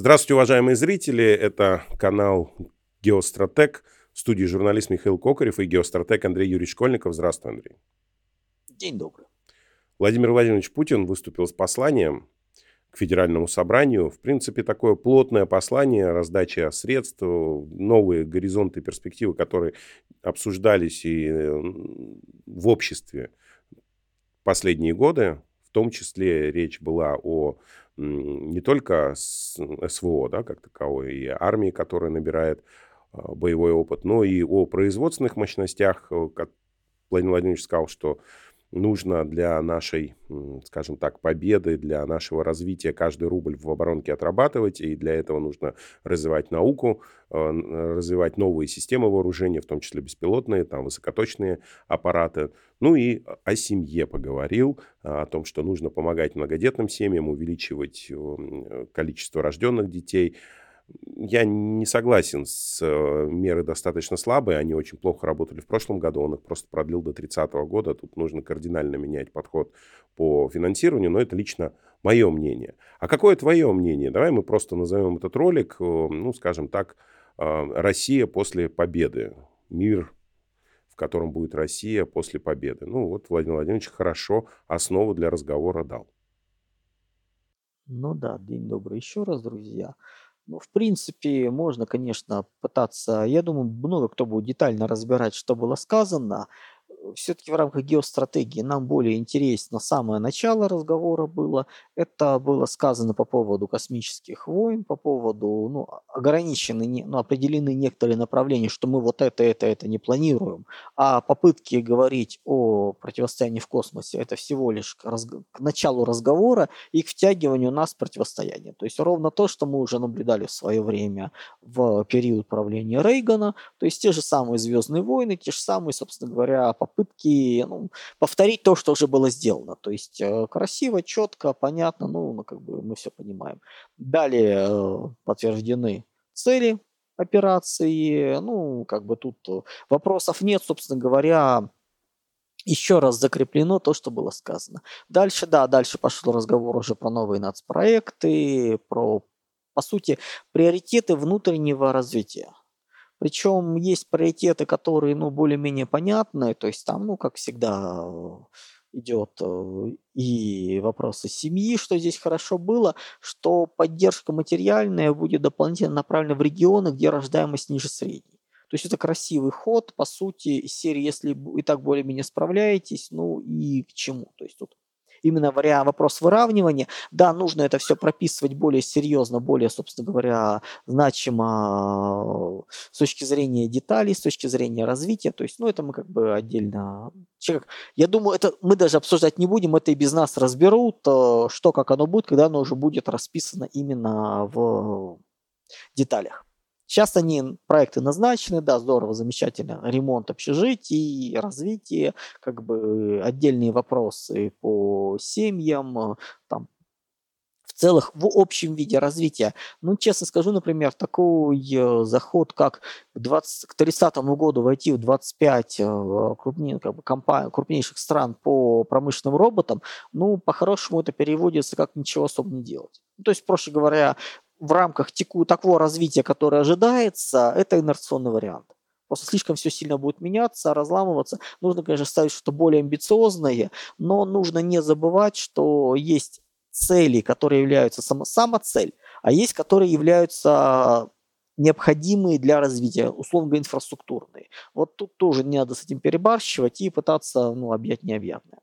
Здравствуйте, уважаемые зрители. Это канал Геостратег. В студии журналист Михаил Кокарев и геостратег Андрей Юрьевич Школьников. Здравствуй, Андрей. День добрый. Владимир Владимирович Путин выступил с посланием к Федеральному собранию. В принципе, такое плотное послание, раздача средств, новые горизонты и перспективы, которые обсуждались и э, в обществе последние годы. В том числе речь была о не только СВО, да, как таковой, и армии, которая набирает а, боевой опыт, но и о производственных мощностях. Э, как Владимир Владимирович сказал, что нужно для нашей, скажем так, победы, для нашего развития каждый рубль в оборонке отрабатывать, и для этого нужно развивать науку, э, развивать новые системы вооружения, в том числе беспилотные, там, высокоточные аппараты. Ну и о семье поговорил, о том, что нужно помогать многодетным семьям, увеличивать э, количество рожденных детей, я не согласен с э, меры достаточно слабые. Они очень плохо работали в прошлом году. Он их просто продлил до 30 года. Тут нужно кардинально менять подход по финансированию. Но это лично мое мнение. А какое твое мнение? Давай мы просто назовем этот ролик, э, ну, скажем так, э, «Россия после победы». Мир, в котором будет Россия после победы. Ну, вот Владимир Владимирович хорошо основу для разговора дал. Ну да, день добрый еще раз, друзья. Ну, в принципе, можно, конечно, пытаться. Я думаю, много кто будет детально разбирать, что было сказано все-таки в рамках геостратегии нам более интересно самое начало разговора было. Это было сказано по поводу космических войн, по поводу ну, ограничены, ну, определены некоторые направления, что мы вот это, это, это не планируем. А попытки говорить о противостоянии в космосе это всего лишь к, к началу разговора и к втягиванию нас в противостояние. То есть ровно то, что мы уже наблюдали в свое время в период правления Рейгана, то есть те же самые Звездные войны, те же самые, собственно говоря, попытки ну, повторить то, что уже было сделано. То есть э, красиво, четко, понятно, ну, ну как бы мы все понимаем. Далее э, подтверждены цели операции, ну, как бы тут э, вопросов нет, собственно говоря, еще раз закреплено то, что было сказано. Дальше, да, дальше пошел разговор уже про новые нацпроекты, про, по сути, приоритеты внутреннего развития. Причем есть приоритеты, которые, ну, более-менее понятны, то есть там, ну, как всегда, идет э, и вопросы семьи, что здесь хорошо было, что поддержка материальная будет дополнительно направлена в регионы, где рождаемость ниже средней. То есть это красивый ход, по сути, из серии, если и так более-менее справляетесь, ну и к чему. То есть тут именно вариант, вопрос выравнивания. Да, нужно это все прописывать более серьезно, более, собственно говоря, значимо с точки зрения деталей, с точки зрения развития. То есть, ну, это мы как бы отдельно... Я думаю, это мы даже обсуждать не будем, это и без нас разберут, э, что, как оно будет, когда оно уже будет расписано именно в деталях. Сейчас они, проекты назначены, да, здорово, замечательно, ремонт общежитий, развитие, как бы отдельные вопросы по семьям, там, в целых, в общем виде развития. Ну, честно скажу, например, такой э, заход, как к, 20, к 30 году войти в 25 э, крупнее, как бы, компаний, крупнейших стран по промышленным роботам, ну, по-хорошему это переводится как ничего особо не делать. Ну, то есть, проще говоря, в рамках теку, такого развития, которое ожидается, это инерционный вариант. Просто слишком все сильно будет меняться, разламываться. Нужно, конечно, ставить что-то более амбициозное, но нужно не забывать, что есть цели, которые являются само, сама цель, а есть, которые являются необходимые для развития, условно говоря, инфраструктурные. Вот тут тоже не надо с этим перебарщивать и пытаться ну, объять необъятное.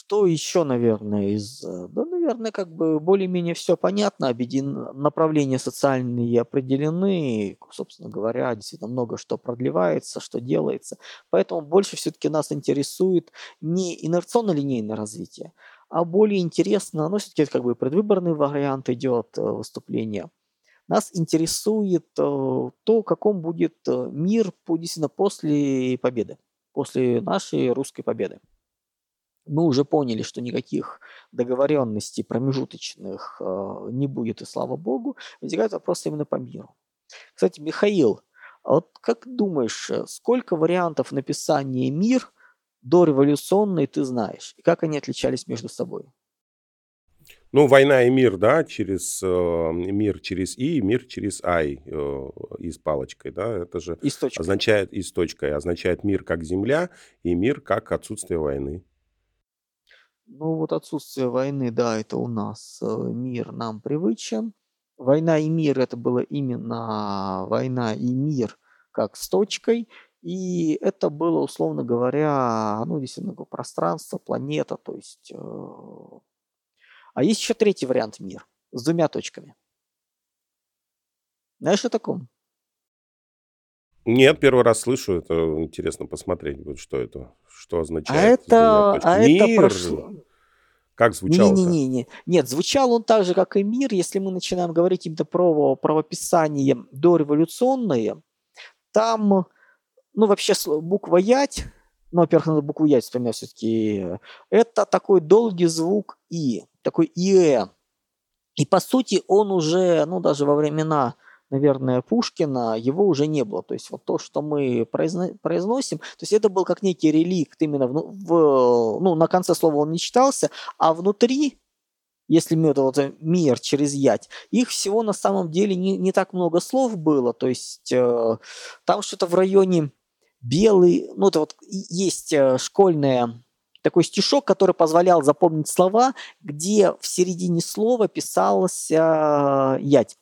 Что еще, наверное, из... Э, да, наверное, как бы более-менее все понятно, объедин... направления социальные определены, собственно говоря, действительно много что продлевается, что делается. Поэтому больше все-таки нас интересует не инерционно-линейное развитие, а более интересно, ну, все-таки как бы предвыборный вариант идет э, выступления. Нас интересует э, то, каком будет мир действительно после победы, после нашей русской победы мы уже поняли, что никаких договоренностей промежуточных э, не будет, и слава богу, возникает вопрос именно по миру. Кстати, Михаил, а вот как думаешь, э, сколько вариантов написания «мир» до революционной ты знаешь, и как они отличались между собой? Ну, война и мир, да, через э, мир через и, мир через ай э, и с палочкой, да, это же И означает и с точкой, означает мир как земля и мир как отсутствие войны. Ну вот отсутствие войны, да, это у нас э, мир нам привычен. Война и мир это было именно война и мир как с точкой. И это было, условно говоря, ну, действительно, пространство, планета, то есть... Э, а есть еще третий вариант мир с двумя точками. Знаешь о таком? Нет, первый раз слышу, это интересно посмотреть, вот что это, что А означает двумя это, а это Мир, прошло. как звучало-то? Не-не-не-не. Нет, звучал он так же, как и мир. Если мы начинаем говорить именно про правописание дореволюционное, там, ну, вообще буква «ять», ну, во-первых, надо букву «ять» вспоминать все-таки, это такой долгий звук «и», такой «иэ». И, по сути, он уже, ну, даже во времена, наверное, Пушкина, его уже не было. То есть вот то, что мы произно- произносим, то есть это был как некий реликт именно в, в- ну, на конце слова он не читался, а внутри, если мы это вот э, мир через ять, их всего на самом деле не, не так много слов было. То есть э, там что-то в районе белый, ну это вот есть э, школьная такой стишок, который позволял запомнить слова, где в середине слова писалось э, ять.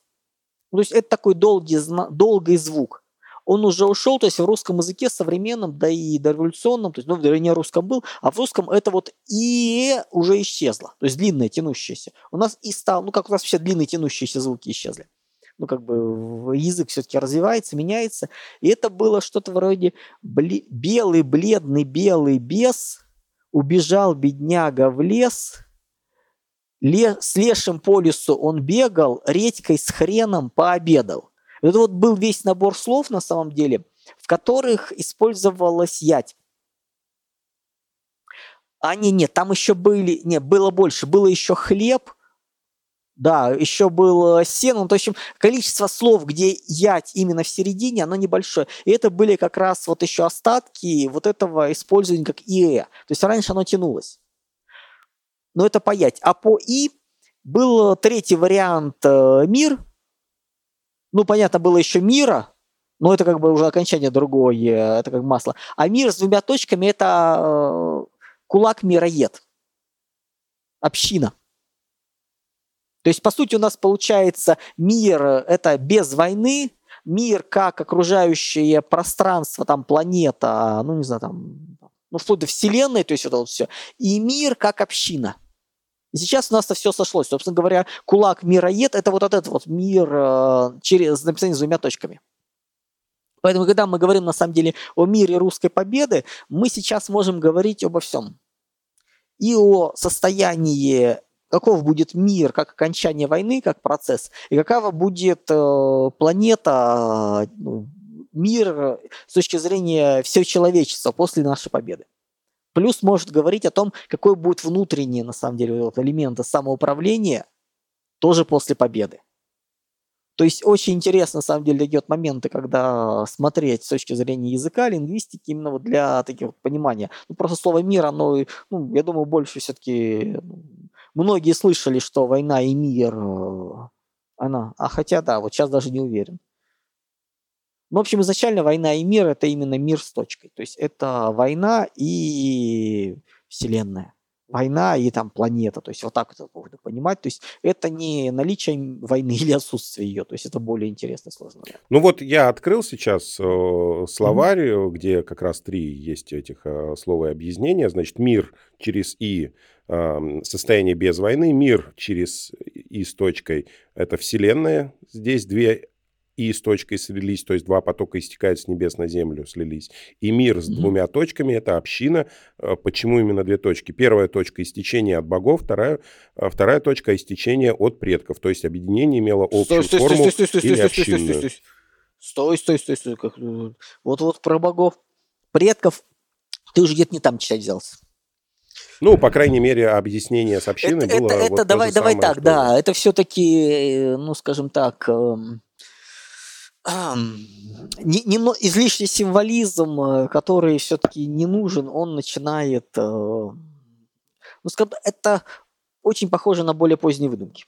Ну, то есть это такой долгий, долгий звук. Он уже ушел, то есть в русском языке современном, да и дореволюционном, то есть, ну, в не русском был, а в русском это вот и уже исчезло, то есть длинное, тянущееся. У нас и стал, ну, как у нас все длинные тянущиеся звуки исчезли. Ну, как бы язык все-таки развивается, меняется. И это было что-то вроде бле- белый, бледный, белый бес, убежал бедняга в лес, ле- с лешим по лесу он бегал, редькой с хреном пообедал. Это вот был весь набор слов на самом деле, в которых использовалась ять. А не, нет, там еще были, не, было больше, было еще хлеб, да, еще было сено, ну, то есть, количество слов, где ять именно в середине, оно небольшое. И это были как раз вот еще остатки вот этого использования как ИЭ. То есть раньше оно тянулось. Но это по ять. А по И был третий вариант э, мир. Ну, понятно, было еще мира, но это как бы уже окончание другое, это как масло. А мир с двумя точками это э, кулак мироед. Община. То есть, по сути, у нас получается мир э, это без войны, мир как окружающее пространство, там планета, ну не знаю, там, ну вплоть до Вселенной, то есть это вот все, и мир как община. И сейчас у нас это все сошлось. Собственно говоря, кулак мироед это вот этот вот мир э, через написание с двумя точками. Поэтому, когда мы говорим на самом деле о мире русской победы, мы сейчас можем говорить обо всем. И о состоянии каков будет мир как окончание войны, как процесс, и какова будет э, планета, э, ну, мир э, с точки зрения всего человечества после нашей победы. Плюс может говорить о том, какой будет внутренний, на самом деле, вот элементы самоуправления тоже после победы. То есть очень интересно, на самом деле, идет моменты, когда смотреть с точки зрения языка, лингвистики, именно вот для таких вот понимания. Ну, просто слово «мир», оно, ну, я думаю, больше все-таки... Многие слышали, что война и мир, э, она... А хотя, да, вот сейчас даже не уверен. Ну, в общем, изначально война и мир – это именно мир с точкой. То есть это война и вселенная. Война и там планета. То есть вот так это можно понимать. То есть это не наличие войны или отсутствие ее. То есть это более интересно, сложно. Ну вот я открыл сейчас э, словарь, mm-hmm. где как раз три есть этих э, слова и объяснения. Значит, мир через «и» э, состояние без войны, мир через «и» с точкой – это вселенная. Здесь две и с точкой слились, то есть два потока истекают с небес на землю, слились. И мир с двумя точками – это община. Почему именно две точки? Первая точка – истечение от богов, вторая, вторая точка – истечение от предков. То есть объединение имело общую стой, форму стой, стой, стой, или общинную. стой, стой, стой, стой, как... Вот, вот про богов, предков ты уже где-то не там читать взялся. Ну, по крайней мере, объяснение с общиной это, было это, вот это то давай, давай так, что- да, это все-таки, ну, скажем так, эм, не- немно- излишний символизм, э, который все-таки не нужен, он начинает, э, ну, скажем, это очень похоже на более поздние выдумки.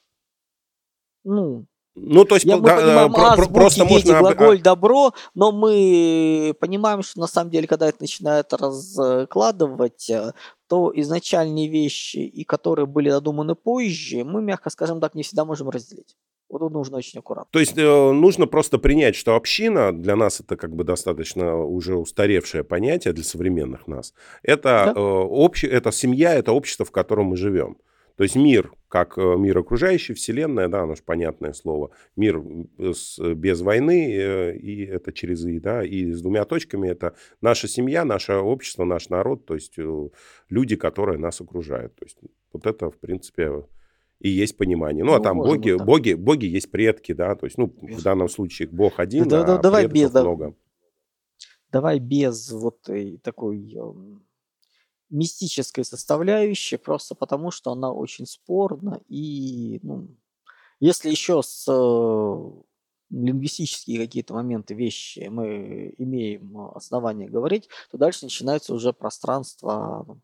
Ну, ну, то есть, я, мы да, понимаем про- про- азбуки, просто виде, можно... глаголь, добро, но мы понимаем, что на самом деле, когда это начинает раскладывать, э, то изначальные вещи, и которые были додуманы позже, мы, мягко скажем так, не всегда можем разделить. Вот тут нужно очень аккуратно. То есть э, нужно просто принять, что община для нас это как бы достаточно уже устаревшее понятие для современных нас. Это Да. э, обще- это семья, это общество, в котором мы живем. То есть мир, как э, мир окружающий, вселенная, да, оно же понятное слово. Мир с- без войны, э, и это через «и», да, и с двумя точками это наша семья, наше общество, наш народ, то есть э, люди, которые нас окружают. То есть вот это, в принципе, и есть понимание. Ну, а Ну, там можем боги, так. боги, боги есть предки, да, то есть, ну, в данном случае Бог один, Да, да, а давай предков без, много. давай без вот э, такой мистической составляющей, просто потому что она очень спорна. И ну, если еще с э, лингвистические какие-то моменты, вещи мы имеем основания говорить, то дальше начинается уже пространство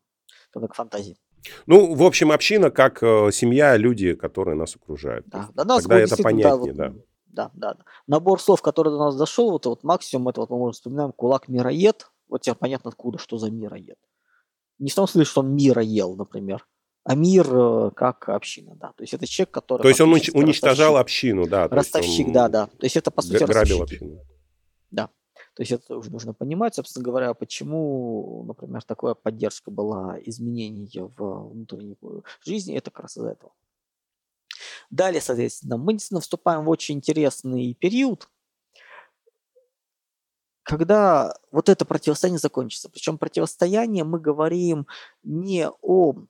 ну, фантазии. Ну, в общем, община как э, семья, люди, которые нас окружают. Да, до нас Тогда это действительно, да, понятнее, вот, да. да, да, да. Набор слов, который до нас дошел, вот, вот максимум, это вот мы можем вспоминаем кулак мироед. Вот теперь понятно, откуда, что за мироед. Не в том смысле, что он мира ел, например, а мир э, как община, да. То есть это человек, который То есть он уничтожал ростовщик. общину, да. Ростовщик, он да, да. То есть это, по сути, грабил общину. То есть это уже нужно понимать, собственно говоря, почему, например, такая поддержка была изменений в внутренней жизни, это как раз из-за этого. Далее, соответственно, мы действительно вступаем в очень интересный период, когда вот это противостояние закончится. Причем противостояние мы говорим не о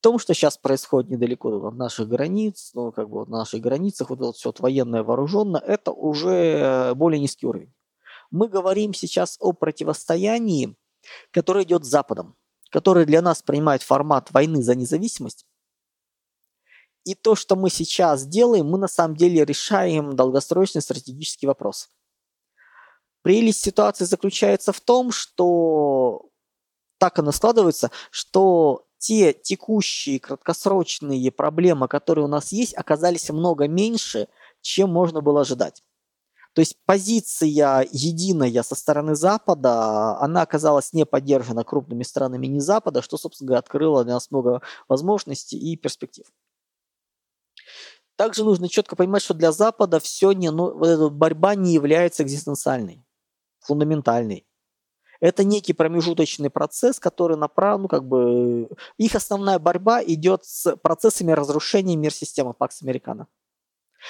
том, что сейчас происходит недалеко от наших границ, ну, как бы вот на наших границах, вот это все вот военное вооруженное, это уже более низкий уровень. Мы говорим сейчас о противостоянии, которое идет с Западом, которое для нас принимает формат войны за независимость. И то, что мы сейчас делаем, мы на самом деле решаем долгосрочный стратегический вопрос. Прелесть ситуации заключается в том, что так оно складывается, что те текущие краткосрочные проблемы, которые у нас есть, оказались много меньше, чем можно было ожидать. То есть позиция единая со стороны Запада, она оказалась не поддержана крупными странами не Запада, что, собственно говоря, открыло для нас много возможностей и перспектив. Также нужно четко понимать, что для Запада все не, ну, вот эта борьба не является экзистенциальной, фундаментальной. Это некий промежуточный процесс, который направлен, ну, как бы, их основная борьба идет с процессами разрушения мир-системы Пакс Американо.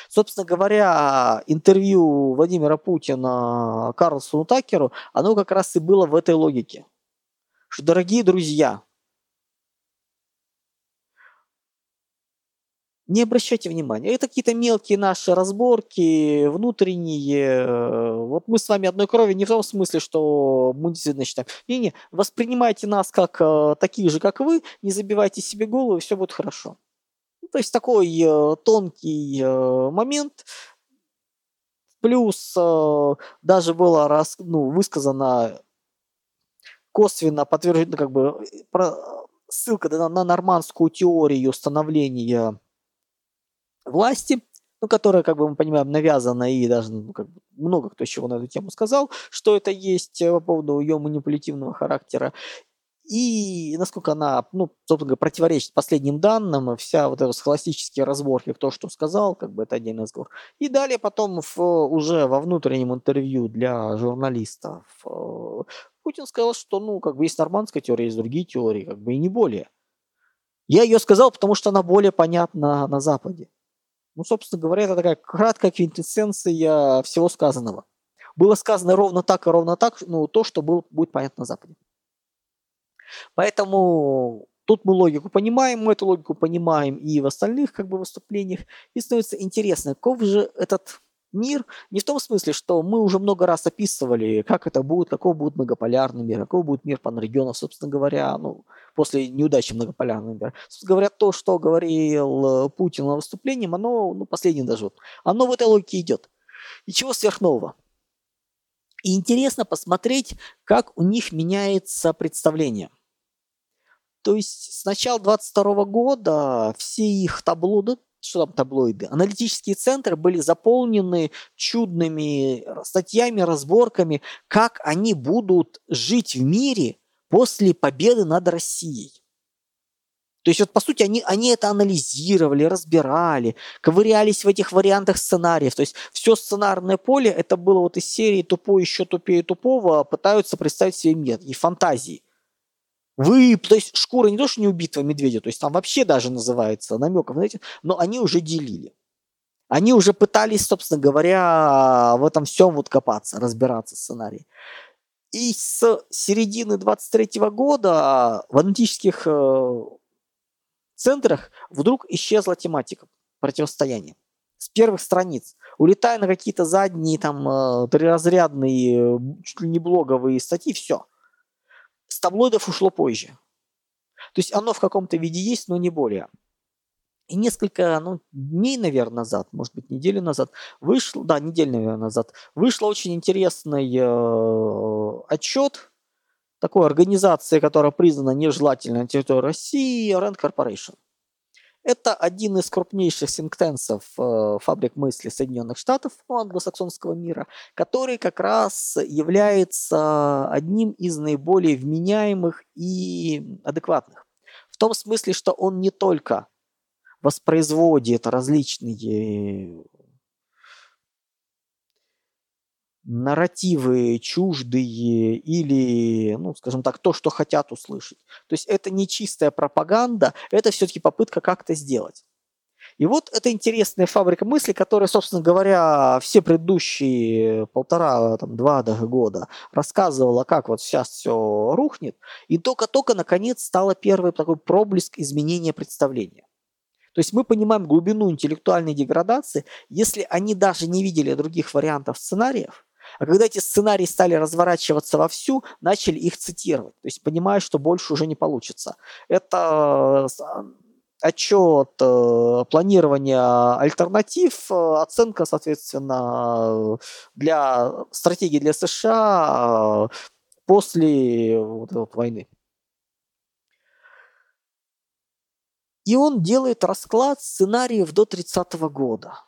Собственно говоря, интервью Владимира Путина Карлсону Такеру, оно как раз и было в этой логике. Что, дорогие друзья, не обращайте внимания. Это какие-то мелкие наши разборки, внутренние. Вот мы с вами одной крови не в том смысле, что мы действительно считаем. Не-не, воспринимайте нас как э, такие же, как вы, не забивайте себе голову, и все будет хорошо. Ну, то есть такой э, тонкий э, момент. Плюс э, даже было рас, ну, высказано косвенно подтверждено, как бы про, ссылка на, на нормандскую теорию становления власти, ну, которая, как бы мы понимаем, навязана и даже ну, как бы много кто чего на эту тему сказал, что это есть по поводу ее манипулятивного характера. И насколько она, ну, собственно говоря, противоречит последним данным, вся вот эта схоластические разборки, кто что сказал, как бы это отдельный разговор. И далее потом в, уже во внутреннем интервью для журналистов Путин сказал, что, ну, как бы есть нормандская теория, есть другие теории, как бы и не более. Я ее сказал, потому что она более понятна на Западе. Ну, собственно говоря, это такая краткая квинтэссенция всего сказанного. Было сказано ровно так и ровно так, ну, то, что было, будет понятно на Западе. Поэтому тут мы логику понимаем, мы эту логику понимаем и в остальных как бы выступлениях. И становится интересно, каков же этот мир, не в том смысле, что мы уже много раз описывали, как это будет, какой будет многополярный мир, какой будет мир панрегионов, собственно говоря, ну, после неудачи многополярного мира. Собственно говоря, то, что говорил Путин на выступлении, оно, ну, последний даже, вот, оно в этой логике идет. Ничего сверхнового. И интересно посмотреть, как у них меняется представление. То есть с начала 22 года все их таблоиды, что там таблоиды, аналитические центры были заполнены чудными статьями, разборками, как они будут жить в мире после победы над Россией. То есть вот по сути они, они это анализировали, разбирали, ковырялись в этих вариантах сценариев. То есть все сценарное поле это было вот из серии тупой еще тупее тупого пытаются представить себе мир и фантазии. Вы, то есть шкура не то, что не убитого медведя, то есть там вообще даже называется намеком, знаете, но они уже делили. Они уже пытались, собственно говоря, в этом всем вот копаться, разбираться в сценарии. И с середины 23 года в аналитических э, центрах вдруг исчезла тематика противостояния. С первых страниц. Улетая на какие-то задние, там, э, триразрядные, чуть ли не блоговые статьи, все. С таблоидов ушло позже. То есть оно в каком-то виде есть, но не более. И несколько ну, дней, наверное, назад, может быть, недели назад, вышел, да, неделю, наверное, назад, вышел очень интересный э, отчет такой организации, которая признана нежелательной на территории России, Rand Corporation. Это один из крупнейших синктенсов э, фабрик мысли Соединенных Штатов, ну, англосаксонского мира, который как раз является одним из наиболее вменяемых и адекватных. В том смысле, что он не только воспроизводит различные нарративы чуждые или, ну, скажем так, то, что хотят услышать. То есть это не чистая пропаганда, это все-таки попытка как-то сделать. И вот это интересная фабрика мысли, которая, собственно говоря, все предыдущие полтора, там, два даже года рассказывала, как вот сейчас все рухнет, и только-только, наконец, стало первый такой проблеск изменения представления. То есть мы понимаем глубину интеллектуальной деградации, если они даже не видели других вариантов сценариев, а когда эти сценарии стали разворачиваться вовсю, начали их цитировать. То есть понимая, что больше уже не получится. Это э, отчет э, планирования альтернатив, э, оценка, соответственно, для стратегии для США после вот этой войны. И он делает расклад сценариев до 30 года.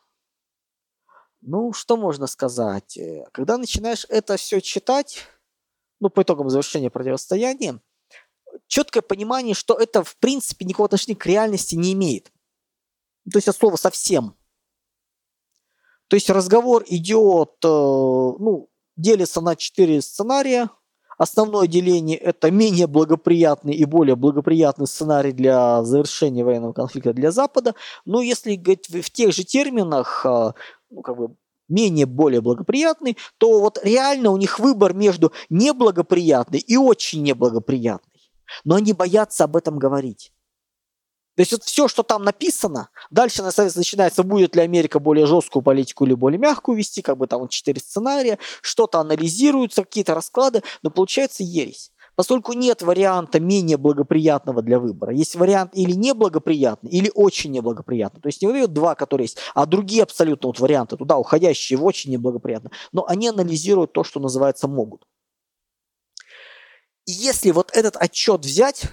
Ну, что можно сказать? Э, когда начинаешь это все читать, ну, по итогам завершения противостояния, четкое понимание, что это, в принципе, никакого отношения к реальности не имеет. То есть от слова совсем. То есть разговор идет, э, ну, делится на четыре сценария. Основное деление – это менее благоприятный и более благоприятный сценарий для завершения военного конфликта для Запада. Но если говорить в тех же терминах, э, ну, как бы менее более благоприятный, то вот реально у них выбор между неблагоприятной и очень неблагоприятной. Но они боятся об этом говорить. То есть вот все, что там написано, дальше начинается, будет ли Америка более жесткую политику или более мягкую вести, как бы там четыре сценария, что-то анализируются, какие-то расклады, но получается ересь. Поскольку нет варианта менее благоприятного для выбора. Есть вариант или неблагоприятный, или очень неблагоприятный. То есть не выдают два, которые есть, а другие абсолютно вот варианты туда уходящие в очень неблагоприятно. Но они анализируют то, что называется могут. И если вот этот отчет взять,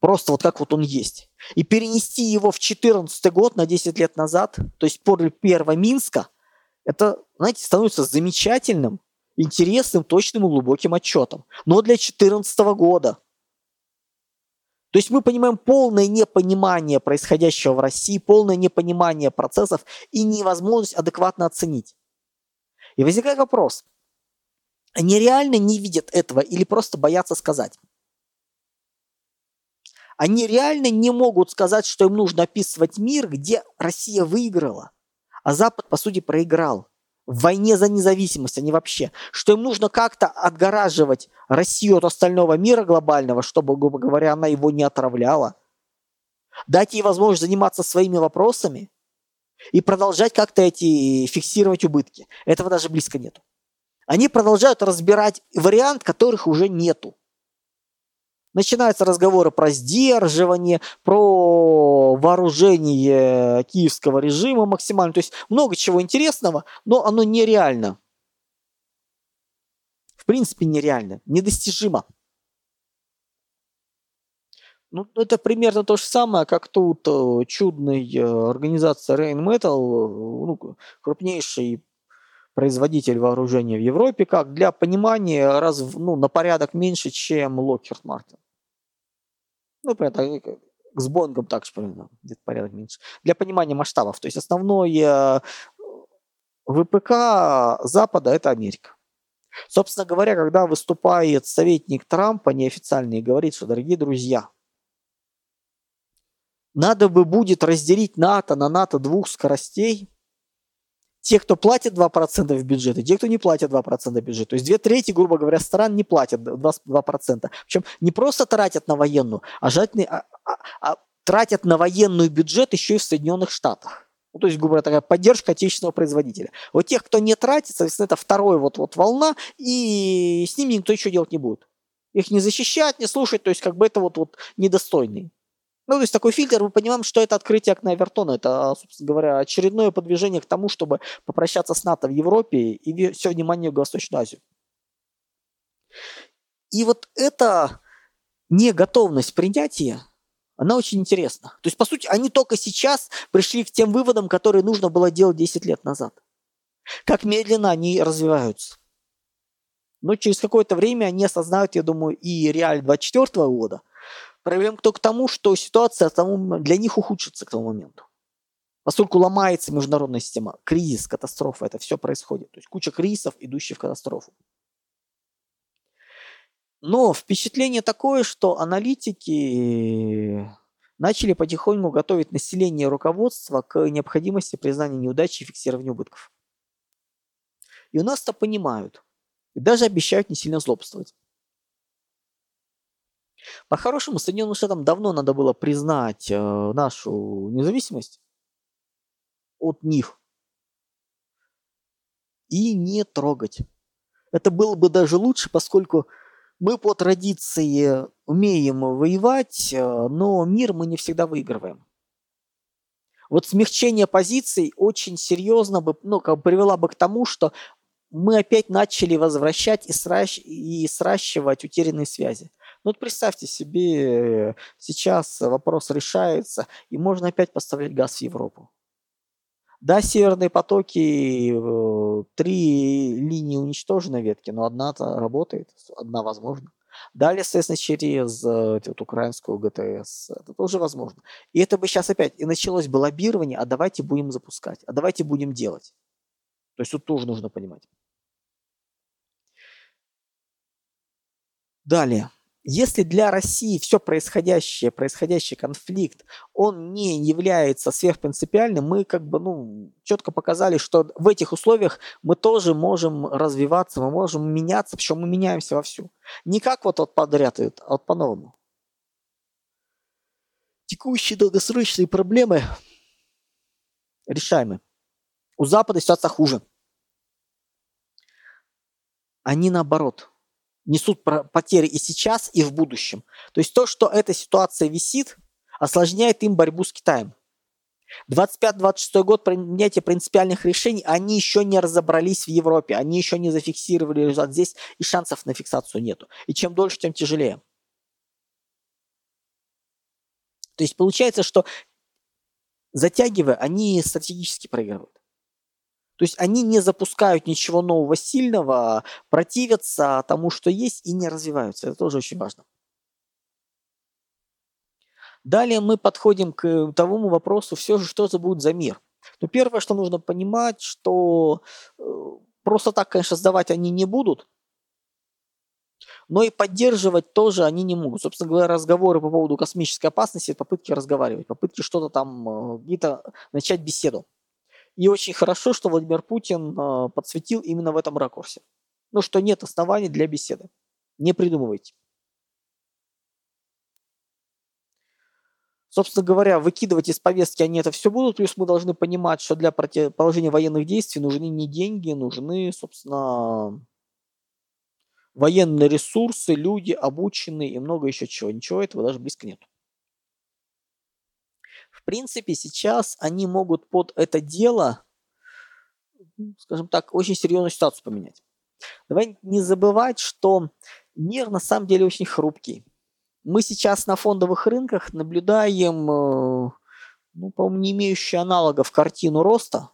просто вот как вот он есть, и перенести его в 2014 год, на 10 лет назад, то есть после первого Минска, это, знаете, становится замечательным интересным, точным и глубоким отчетом. Но для 2014 года. То есть мы понимаем полное непонимание происходящего в России, полное непонимание процессов и невозможность адекватно оценить. И возникает вопрос, они реально не видят этого или просто боятся сказать? Они реально не могут сказать, что им нужно описывать мир, где Россия выиграла, а Запад, по сути, проиграл в войне за независимость, а не вообще, что им нужно как-то отгораживать Россию от остального мира глобального, чтобы, грубо говоря, она его не отравляла, дать ей возможность заниматься своими вопросами и продолжать как-то эти фиксировать убытки. Этого даже близко нету. Они продолжают разбирать вариант, которых уже нету. Начинаются разговоры про сдерживание, про вооружение киевского режима максимально. То есть много чего интересного, но оно нереально. В принципе, нереально, недостижимо. Ну, это примерно то же самое, как тут э, чудная э, организация Rain Metal, э, ну, крупнейший производитель вооружения в Европе, как для понимания раз ну, на порядок меньше, чем Lockheed Martin. Ну, понятно, с Бонгом также примерно, где-то порядок меньше. Для понимания масштабов. То есть основной ВПК Запада – это Америка. Собственно говоря, когда выступает советник Трампа неофициальный и говорит, что, дорогие друзья, надо бы будет разделить НАТО на НАТО двух скоростей, те, кто платит 2% в бюджет, и те, кто не платит 2% в бюджет. То есть две трети, грубо говоря, стран не платят 2%. Причем не просто тратят на военную, а, желательно, а, а, а тратят на военную бюджет еще и в Соединенных Штатах. Ну, то есть, грубо говоря, такая поддержка отечественного производителя. Вот тех, кто не тратит, соответственно, это вторая вот, вот волна, и с ними никто еще делать не будет. Их не защищать, не слушать, то есть как бы это вот, вот недостойный. Ну, то есть такой фильтр, мы понимаем, что это открытие окна Эвертона. Это, собственно говоря, очередное подвижение к тому, чтобы попрощаться с НАТО в Европе и все внимание в Восточную Азию. И вот эта неготовность принятия, она очень интересна. То есть, по сути, они только сейчас пришли к тем выводам, которые нужно было делать 10 лет назад. Как медленно они развиваются. Но через какое-то время они осознают, я думаю, и реаль 24 года – Проблема только к тому, что ситуация для них ухудшится к тому моменту. Поскольку ломается международная система, кризис, катастрофа, это все происходит. То есть куча кризисов, идущих в катастрофу. Но впечатление такое, что аналитики начали потихоньку готовить население и руководство к необходимости признания неудачи и фиксирования убытков. И у нас это понимают. И даже обещают не сильно злобствовать. По-хорошему, Соединенным Штатам давно надо было признать э, нашу независимость от них и не трогать. Это было бы даже лучше, поскольку мы по традиции умеем воевать, э, но мир мы не всегда выигрываем. Вот смягчение позиций очень серьезно бы, ну, как бы привело бы к тому, что мы опять начали возвращать и, сращ... и сращивать утерянные связи. Ну вот представьте себе, сейчас вопрос решается, и можно опять поставлять газ в Европу. Да, северные потоки, э, три линии уничтожены ветки, но одна работает, одна возможна. Далее, соответственно, через э, вот, украинскую ГТС. Это тоже возможно. И это бы сейчас опять и началось бы лоббирование, а давайте будем запускать, а давайте будем делать. То есть тут тоже нужно понимать. Далее. Если для России все происходящее, происходящий конфликт, он не является сверхпринципиальным, мы как бы ну, четко показали, что в этих условиях мы тоже можем развиваться, мы можем меняться, причем мы меняемся вовсю. Не как вот, вот подряд, а вот по-новому. Текущие долгосрочные проблемы решаемы. У Запада ситуация хуже. Они наоборот – несут потери и сейчас, и в будущем. То есть то, что эта ситуация висит, осложняет им борьбу с Китаем. 25-26 год принятия принципиальных решений, они еще не разобрались в Европе, они еще не зафиксировали результат здесь, и шансов на фиксацию нету. И чем дольше, тем тяжелее. То есть получается, что затягивая, они стратегически проигрывают. То есть они не запускают ничего нового сильного, противятся тому, что есть, и не развиваются. Это тоже очень важно. Далее мы подходим к тому вопросу, все же, что это будет за мир. Но первое, что нужно понимать, что э, просто так, конечно, сдавать они не будут, но и поддерживать тоже они не могут. Собственно говоря, разговоры по поводу космической опасности, попытки разговаривать, попытки что-то там, э, где-то начать беседу. И очень хорошо, что Владимир Путин э, подсветил именно в этом ракурсе. Ну, что нет оснований для беседы. Не придумывайте. Собственно говоря, выкидывать из повестки они это все будут, плюс мы должны понимать, что для положения военных действий нужны не деньги, нужны, собственно, военные ресурсы, люди обученные и много еще чего. Ничего этого даже близко нет. В принципе, сейчас они могут под это дело, скажем так, очень серьезную ситуацию поменять. Давай не забывать, что мир на самом деле очень хрупкий. Мы сейчас на фондовых рынках наблюдаем, э, ну, по-моему, не имеющую аналогов картину роста,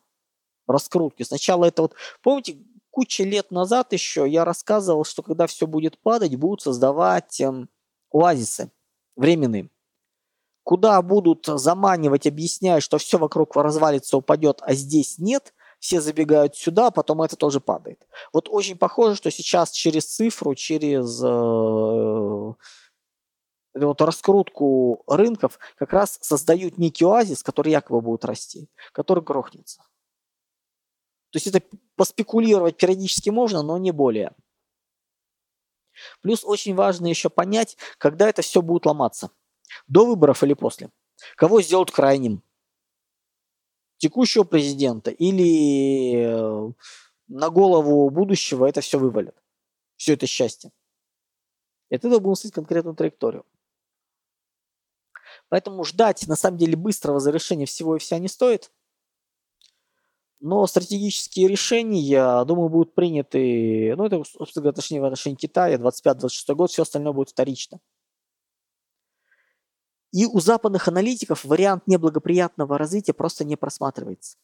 раскрутки. Сначала это вот, помните, куча лет назад еще я рассказывал, что когда все будет падать, будут создавать эм, оазисы временные, куда будут заманивать, объясняя, что все вокруг развалится, упадет, а здесь нет, все забегают сюда, а потом это тоже падает. Вот очень похоже, что сейчас через цифру, через э, вот раскрутку рынков как раз создают некий оазис, который якобы будет расти, который грохнется. То есть это поспекулировать периодически можно, но не более. Плюс очень важно еще понять, когда это все будет ломаться. До выборов или после. Кого сделают крайним? Текущего президента или э, на голову будущего это все вывалит. Все это счастье. И этого будем смотреть конкретную траекторию. Поэтому ждать, на самом деле, быстрого завершения всего и вся не стоит. Но стратегические решения, думаю, будут приняты, ну, это, собственно говоря, в отношении Китая, 25-26 год, все остальное будет вторично. И у западных аналитиков вариант неблагоприятного развития просто не просматривается.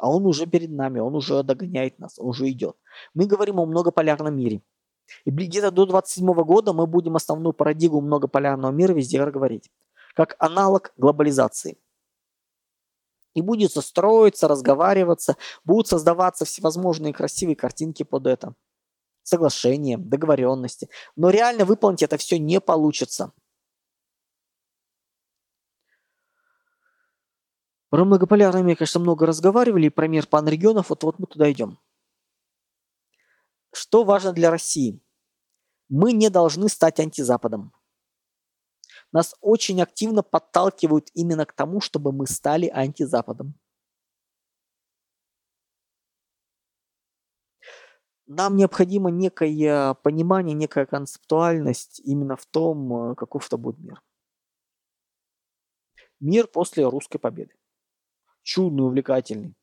А он уже перед нами, он уже догоняет нас, он уже идет. Мы говорим о многополярном мире. И где-то до 27 года мы будем основную парадигму многополярного мира везде говорить. Как аналог глобализации – и будет строиться, разговариваться, будут создаваться всевозможные красивые картинки под это. Соглашения, договоренности. Но реально выполнить это все не получится. Про многополярный мир, конечно, много разговаривали, про мир панрегионов, вот, вот мы туда идем. Что важно для России? Мы не должны стать антизападом нас очень активно подталкивают именно к тому, чтобы мы стали антизападом. Нам необходимо некое понимание, некая концептуальность именно в том, э, каков это будет мир. Мир после русской победы. Чудный, увлекательный.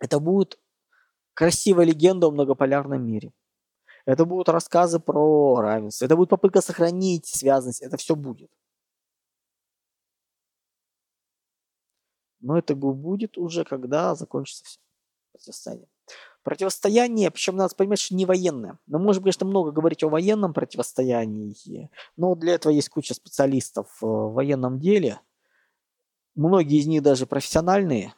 Это будет красивая легенда о многополярном мире. Это будут рассказы про равенство. Это будет попытка сохранить связанность. Это все будет. Но это будет уже, когда закончится все противостояние. Противостояние, причем надо понимать, что не военное. Мы можем, конечно, много говорить о военном противостоянии, но для этого есть куча специалистов в военном деле. Многие из них даже профессиональные.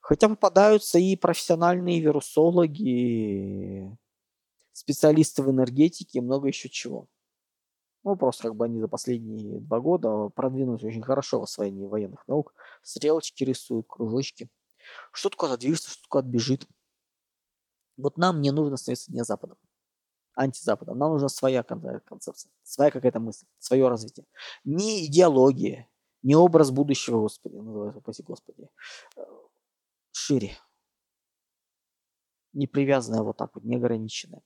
Хотя попадаются и профессиональные вирусологи, специалисты в энергетике много еще чего. Ну, просто как бы они за последние два года продвинулись очень хорошо в освоении военных наук. Стрелочки рисуют, кружочки. Что такое движется, что такое отбежит. Вот нам не нужно становиться не Западом, антизападом. Нам нужна своя концепция, своя какая-то мысль, свое развитие. Не идеология, не образ будущего, Господи, называется, упаси Господи. Э, шире. Не привязанная вот так вот, не ограниченная.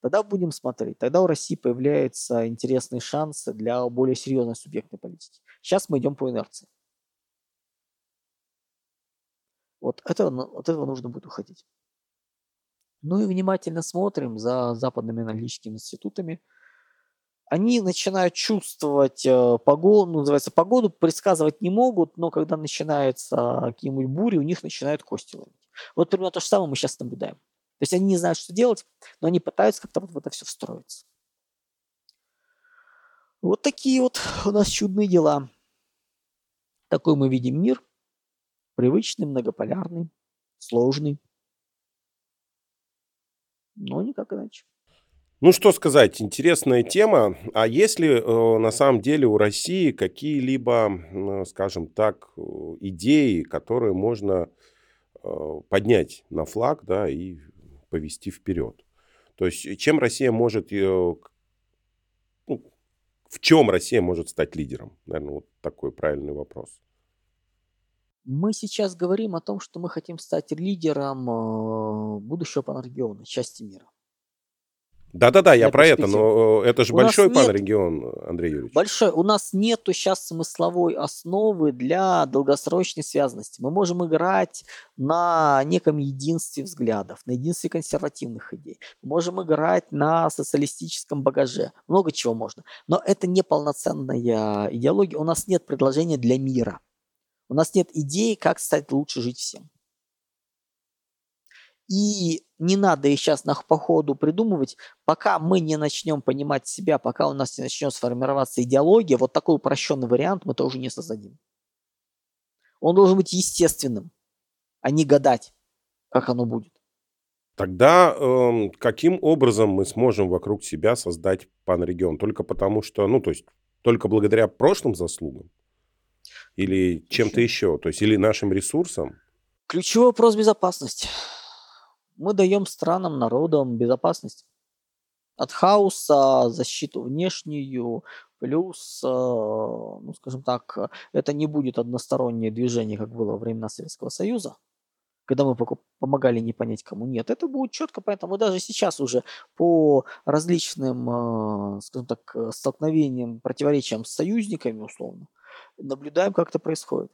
Тогда будем смотреть. Тогда у России появляются интересные шансы для более серьезной субъектной политики. Сейчас мы идем по инерции. Вот это, от этого нужно будет уходить. Ну и внимательно смотрим за западными аналитическими институтами. Они начинают чувствовать э, погоду, ну, называется, погоду предсказывать не могут, но когда начинаются какие-нибудь бури, у них начинают кости ломить. Вот примерно то же самое мы сейчас наблюдаем. То есть они не знают, что делать, но они пытаются как-то вот в это все встроиться. Вот такие вот у нас чудные дела. Такой мы видим мир. Привычный, многополярный, сложный. Но никак иначе. Ну что сказать, интересная тема. А есть ли э, на самом деле у России какие-либо, э, скажем так, э, идеи, которые можно э, поднять на флаг, да, и повести вперед. То есть э, чем Россия может, ну, в чем Россия может стать лидером? Наверное, вот такой правильный вопрос. Мы сейчас говорим о том, что мы хотим стать лидером будущего панрегиона, части мира. Да-да-да, я про это, но э, это же У большой панрегион, Андрей Юрьевич. большой, у нас нету сейчас смысловой основы для долгосрочной связанности. Мы можем играть на неком единстве взглядов, на единстве консервативных идей. Мы можем играть на социалистическом багаже. Много чего можно. Но это не полноценная идеология. У нас нет предложения для мира. У нас нет идеи, как стать лучше жить всем. И не надо их сейчас на, по ходу придумывать, пока мы не начнем понимать себя, пока у нас не начнет сформироваться идеология, вот такой упрощенный вариант мы тоже не создадим. Он должен быть естественным, а не гадать, как оно будет. Тогда эм, каким образом мы сможем вокруг себя создать панрегион? Только потому что, ну, то есть, только благодаря прошлым заслугам? Или чем-то еще? То есть, или нашим ресурсам? Ключевой вопрос – безопасность. Мы даем странам, народам безопасность. От хаоса, защиту внешнюю, плюс, э, ну, скажем так, это не будет одностороннее движение, как было во времена Советского Союза, когда мы помогали не понять кому нет. Это будет четко, поэтому даже сейчас уже по различным, э, скажем так, э, столкновениям, противоречиям с союзниками, условно, наблюдаем, как это происходит.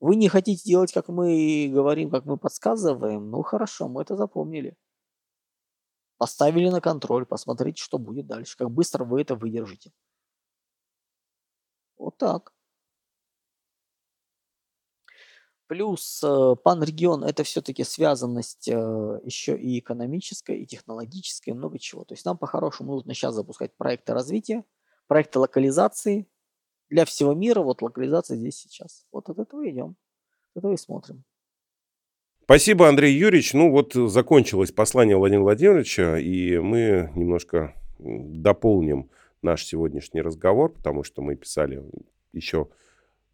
Вы не хотите делать, как мы говорим, как мы подсказываем? Ну хорошо, мы это запомнили. Поставили на контроль, посмотрите, что будет дальше, как быстро вы это выдержите. Вот так. Плюс э, панрегион это все-таки связанность э, еще и экономическая, и технологическая, и много чего. То есть нам по-хорошему нужно сейчас запускать проекты развития, проекты локализации для всего мира. Вот локализация здесь сейчас. Вот от этого идем, от этого и смотрим. Спасибо, Андрей Юрьевич. Ну вот э, закончилось послание Владимира Владимировича, и мы немножко дополним наш сегодняшний разговор, потому что мы писали еще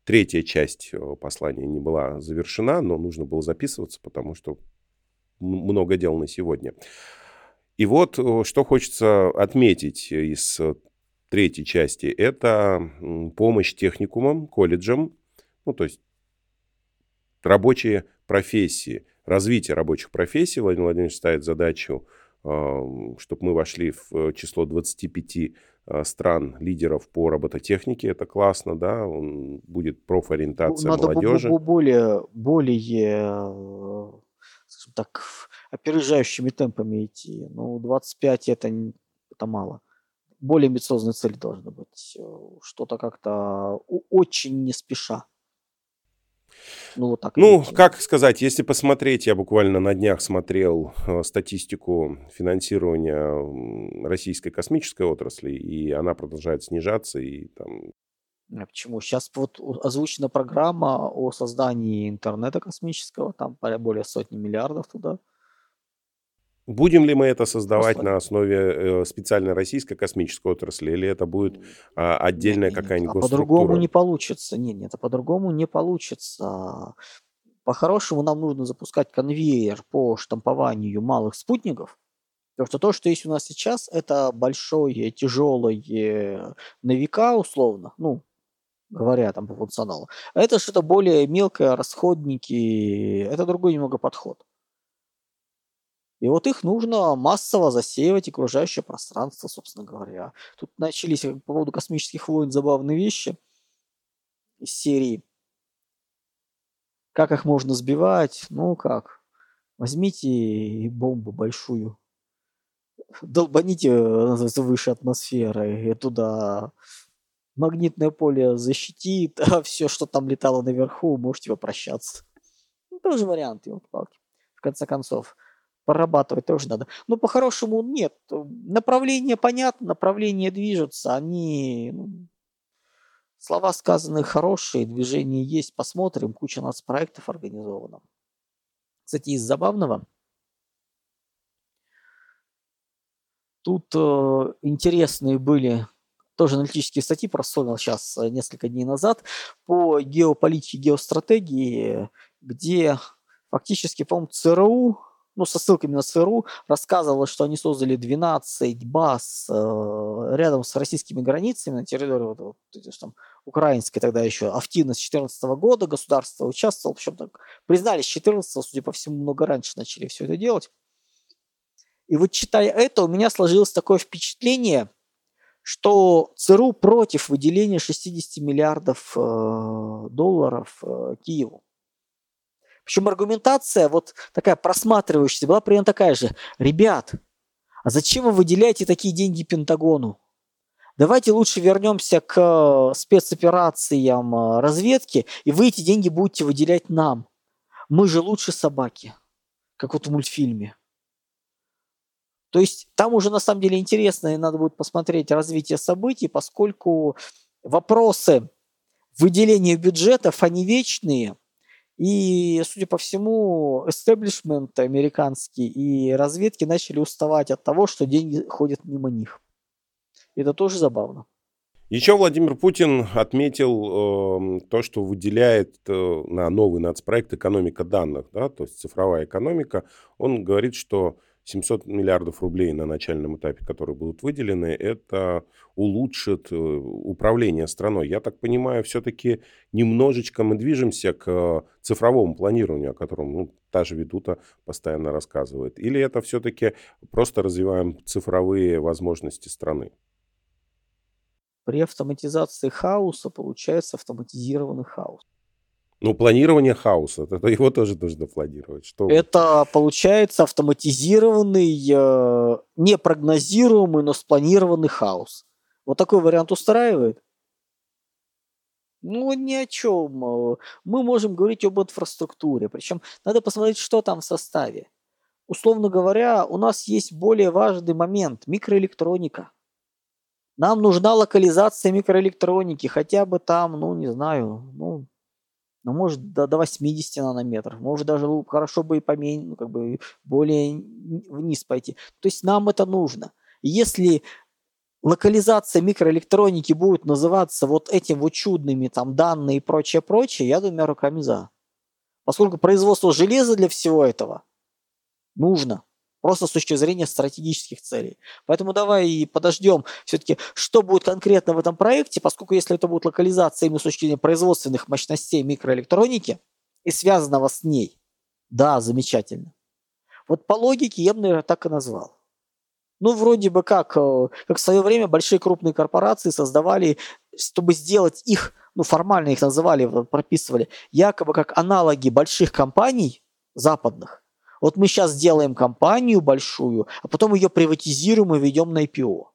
третья часть э, послания не была завершена, но нужно было записываться, потому что много дел на сегодня. И вот э, что хочется отметить из третьей части, это помощь техникумам, колледжам, ну то есть рабочие профессии, развитие рабочих профессий. Владимир Владимирович ставит задачу, чтобы мы вошли в э, число 25 э, стран лидеров по робототехнике. Это классно, да, он будет Бу- профориентация Надо молодежи. бу- более, более, скажем так, опережающими темпами идти. Ну, 25 это, это мало. Более амбициозные цели должны быть. Э, Что-то как-то очень не спеша. Ну, вот так Ну, как сказать, если посмотреть, я буквально на днях смотрел э, статистику финансирования российской космической отрасли, и она продолжает снижаться, и там А почему? Сейчас вот озвучена программа о создании интернета космического, там более сотни миллиардов туда Будем ли мы это создавать послали. на основе э, специальной российской космической отрасли, или это будет а, Нет, отдельная нет, нет, какая-нибудь а по-другому госструктура? не получится. Нет, нет, а по-другому не получится. По-хорошему нам нужно запускать конвейер по штампованию малых спутников. Потому что то, что есть у нас сейчас, это большое, тяжелое на века условно, ну, говоря там по функционалу. А это что-то более мелкое, расходники, это другой немного подход. И вот их нужно массово засеивать окружающее пространство, собственно говоря. Тут начались э, по поводу космических войн забавные вещи из серии. Как их можно сбивать? Ну как? Возьмите бомбу большую, долбаните, э, выше атмосферы, и туда магнитное поле защитит, а все, что там летало наверху, можете попрощаться. Ну, тоже вариант, елки-палки. В конце концов, прорабатывать тоже надо. Но по-хорошему нет. Направление понятно, направление движется, они... ну, слова сказаны хорошие, движение есть, посмотрим, куча нас проектов организовано. Кстати, из забавного, тут э, интересные были тоже аналитические статьи, просовал сейчас э, несколько дней назад, по геополитике, геостратегии, где фактически, по-моему, ЦРУ, ну, со ссылками на ЦРУ, рассказывало, что они создали 12 баз э, рядом с российскими границами на территории вот, вот, там, украинской тогда еще активно с 2014 года государство участвовало, причем так признали с 2014, судя по всему, много раньше начали все это делать. И вот читая это, у меня сложилось такое впечатление, что ЦРУ против выделения 60 миллиардов э, долларов э, Киеву. Причем аргументация вот такая просматривающаяся была примерно такая же. Ребят, а зачем вы выделяете такие деньги Пентагону? Давайте лучше вернемся к э, спецоперациям э, разведки, и вы эти деньги будете выделять нам. Мы же лучше собаки, как вот в мультфильме. То есть там уже на самом деле интересно, и надо будет посмотреть развитие событий, поскольку вопросы выделения бюджетов, они вечные. И, судя по всему, эстеблишмент американский и разведки начали уставать от того, что деньги ходят мимо них. Это тоже забавно. Еще Владимир Путин отметил э, то, что выделяет э, на новый нацпроект экономика данных, да, то есть цифровая экономика. Он говорит, что 700 миллиардов рублей на начальном этапе, которые будут выделены, это улучшит э, управление страной. Я так понимаю, все-таки немножечко мы движемся к цифровому планированию, о котором ну, та же Ведута постоянно рассказывает. Или это все-таки просто развиваем цифровые возможности страны? При автоматизации хаоса получается автоматизированный хаос. Ну, планирование хаоса, это его тоже нужно планировать. Что... Это получается автоматизированный, э, непрогнозируемый, но спланированный хаос. Вот такой вариант устраивает? Ну, ни о чем. Мы можем говорить об инфраструктуре. Причем надо посмотреть, что там в составе. Условно говоря, у нас есть более важный момент – микроэлектроника. Нам нужна локализация микроэлектроники, хотя бы там, ну, не знаю, ну, ну, может, до, до 80 нанометров, может, даже хорошо бы и поменьше, ну, как бы более вниз пойти. То есть нам это нужно. Если локализация микроэлектроники будет называться вот этим вот чудными там данные и прочее, прочее, я двумя руками за. Поскольку производство железа для всего этого нужно. Просто с точки зрения стратегических целей. Поэтому давай подождем все-таки, что будет конкретно в этом проекте, поскольку если это будет локализация именно с точки зрения производственных мощностей микроэлектроники и связанного с ней, да, замечательно. Вот по логике я бы, наверное, так и назвал. Ну, вроде бы как, э, как в свое время большие крупные корпорации создавали, чтобы сделать их, ну, формально их называли, прописывали, якобы как аналоги больших компаний западных, вот мы сейчас сделаем компанию большую, а потом ее приватизируем и ведем на IPO.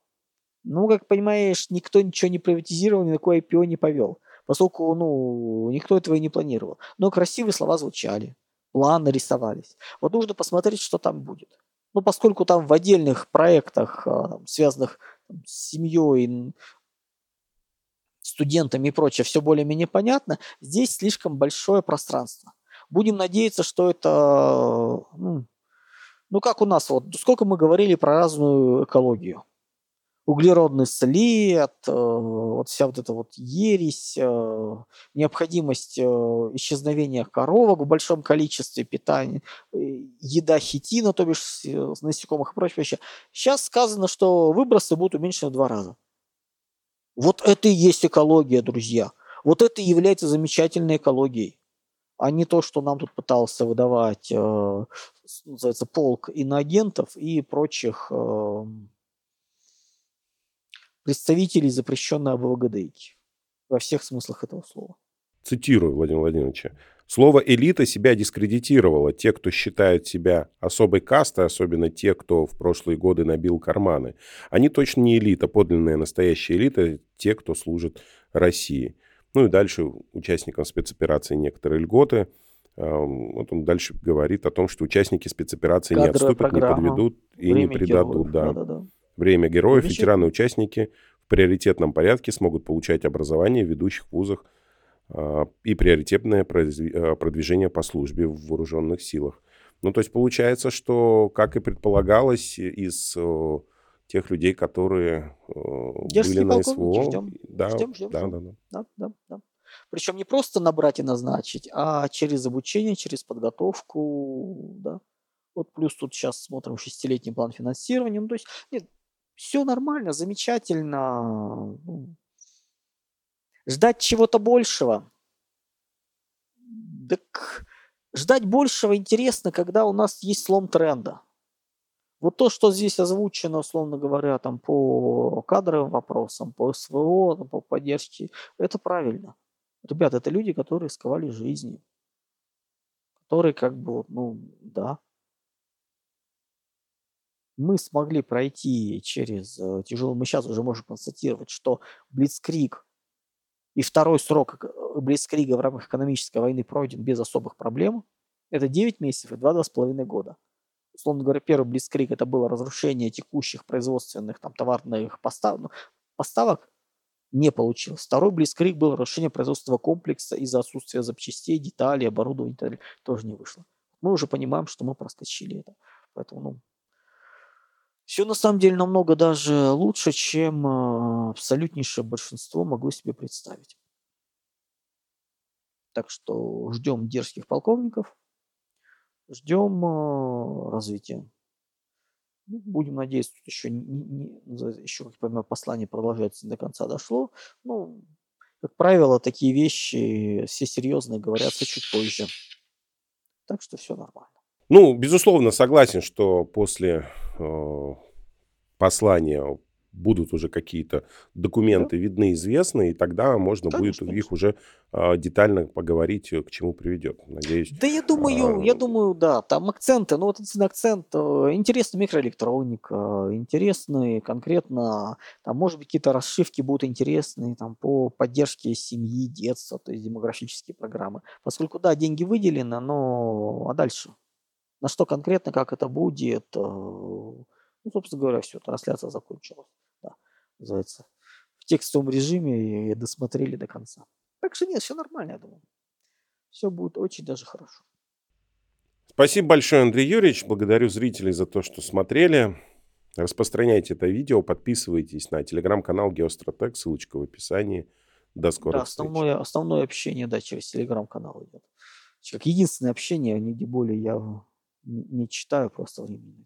Ну, как понимаешь, никто ничего не приватизировал, никакое IPO не повел. Поскольку, ну, никто этого и не планировал. Но красивые слова звучали, планы рисовались. Вот нужно посмотреть, что там будет. Ну, поскольку там в отдельных проектах, а, связанных с семьей, студентами и прочее, все более-менее понятно, здесь слишком большое пространство. Будем надеяться, что это, ну, ну как у нас, вот сколько мы говорили про разную экологию. Углеродный след, э, вот вся вот эта вот ересь, э, необходимость э, исчезновения коровок в большом количестве питания, еда хитина, то бишь насекомых и прочее. Сейчас сказано, что выбросы будут уменьшены в два раза. Вот это и есть экология, друзья. Вот это и является замечательной экологией а не то, что нам тут пытался выдавать, э, называется, полк иноагентов и прочих э, представителей запрещенной АБВГДИки во всех смыслах этого слова. Цитирую Владимира Владимировича. Слово «элита» себя дискредитировало. Те, кто считают себя особой кастой, особенно те, кто в прошлые годы набил карманы, они точно не элита, подлинная настоящая элита, те, кто служит России. Ну и дальше участникам спецоперации некоторые льготы. Вот он дальше говорит о том, что участники спецоперации Кадровая не отступят, программа. не подведут и Время не предадут. Да. Да, да, Время героев, ветераны-участники в приоритетном порядке смогут получать образование в ведущих вузах а, и приоритетное а, продвижение по службе в вооруженных силах. Ну, то есть получается, что, как и предполагалось, из тех людей, которые э, были на СВО. Ждем, да, ждем, ждем, да, ждем. Да, да. Да, да, да. Причем не просто набрать и назначить, а через обучение, через подготовку, да. Вот плюс тут сейчас смотрим шестилетний план финансирования. Ну, то есть нет, все нормально, замечательно. Ну, ждать чего-то большего. Так ждать большего интересно, когда у нас есть слом тренда. Вот то, что здесь озвучено, условно говоря, там по кадровым вопросам, по СВО, по поддержке, это правильно. Ребята, это люди, которые рисковали жизнью. Которые как бы, ну, да. Мы смогли пройти через э, тяжелый... Мы сейчас уже можем констатировать, что Блицкрик и второй срок э, Блицкрига в рамках экономической войны пройден без особых проблем. Это 9 месяцев и 2-2,5 года условно говоря, первый Блицкрик это было разрушение текущих производственных там товарных постав, ну, поставок, не получилось. Второй Блицкрик был разрушение производственного комплекса из-за отсутствия запчастей, деталей, оборудования и. Тоже не вышло. Мы уже понимаем, что мы проскочили это. Поэтому, ну, все на самом деле намного даже лучше, чем э, абсолютнейшее большинство могло себе представить. Так что ждем дерзких полковников, Ждем э, развития. Ну, будем надеяться, тут еще, не, не, еще, как я понимаю, послание продолжается не до конца дошло. Ну, как правило, такие вещи, все серьезные, говорятся чуть позже. Так что все нормально. Ну, безусловно, согласен, что после э, послания будут уже какие-то документы да. видны, известны, и тогда можно конечно, будет их уже а, детально поговорить, э, к чему приведет. Надеюсь. Да я думаю, а... я думаю, да, там акценты, ну вот один акцент, э, интересная микроэлектроника, интересные конкретно, там может быть какие-то расшивки будут интересные там по поддержке семьи, детства, то есть демографические программы. Поскольку, да, деньги выделены, но а дальше? На что конкретно, как это будет, э, ну, собственно говоря, все, трансляция закончилась. Да, называется. В текстовом режиме и досмотрели до конца. Так что нет, все нормально, я думаю. Все будет очень даже хорошо. Спасибо большое, Андрей Юрьевич. Благодарю зрителей за то, что смотрели. Распространяйте это видео, подписывайтесь на телеграм-канал Геостратег, ссылочка в описании. До скорых да, основное, встреч. основное общение, да, через телеграм-канал идет. Как единственное общение, нигде более я не читаю, просто времени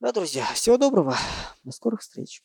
да, друзья, всего доброго. До скорых встреч.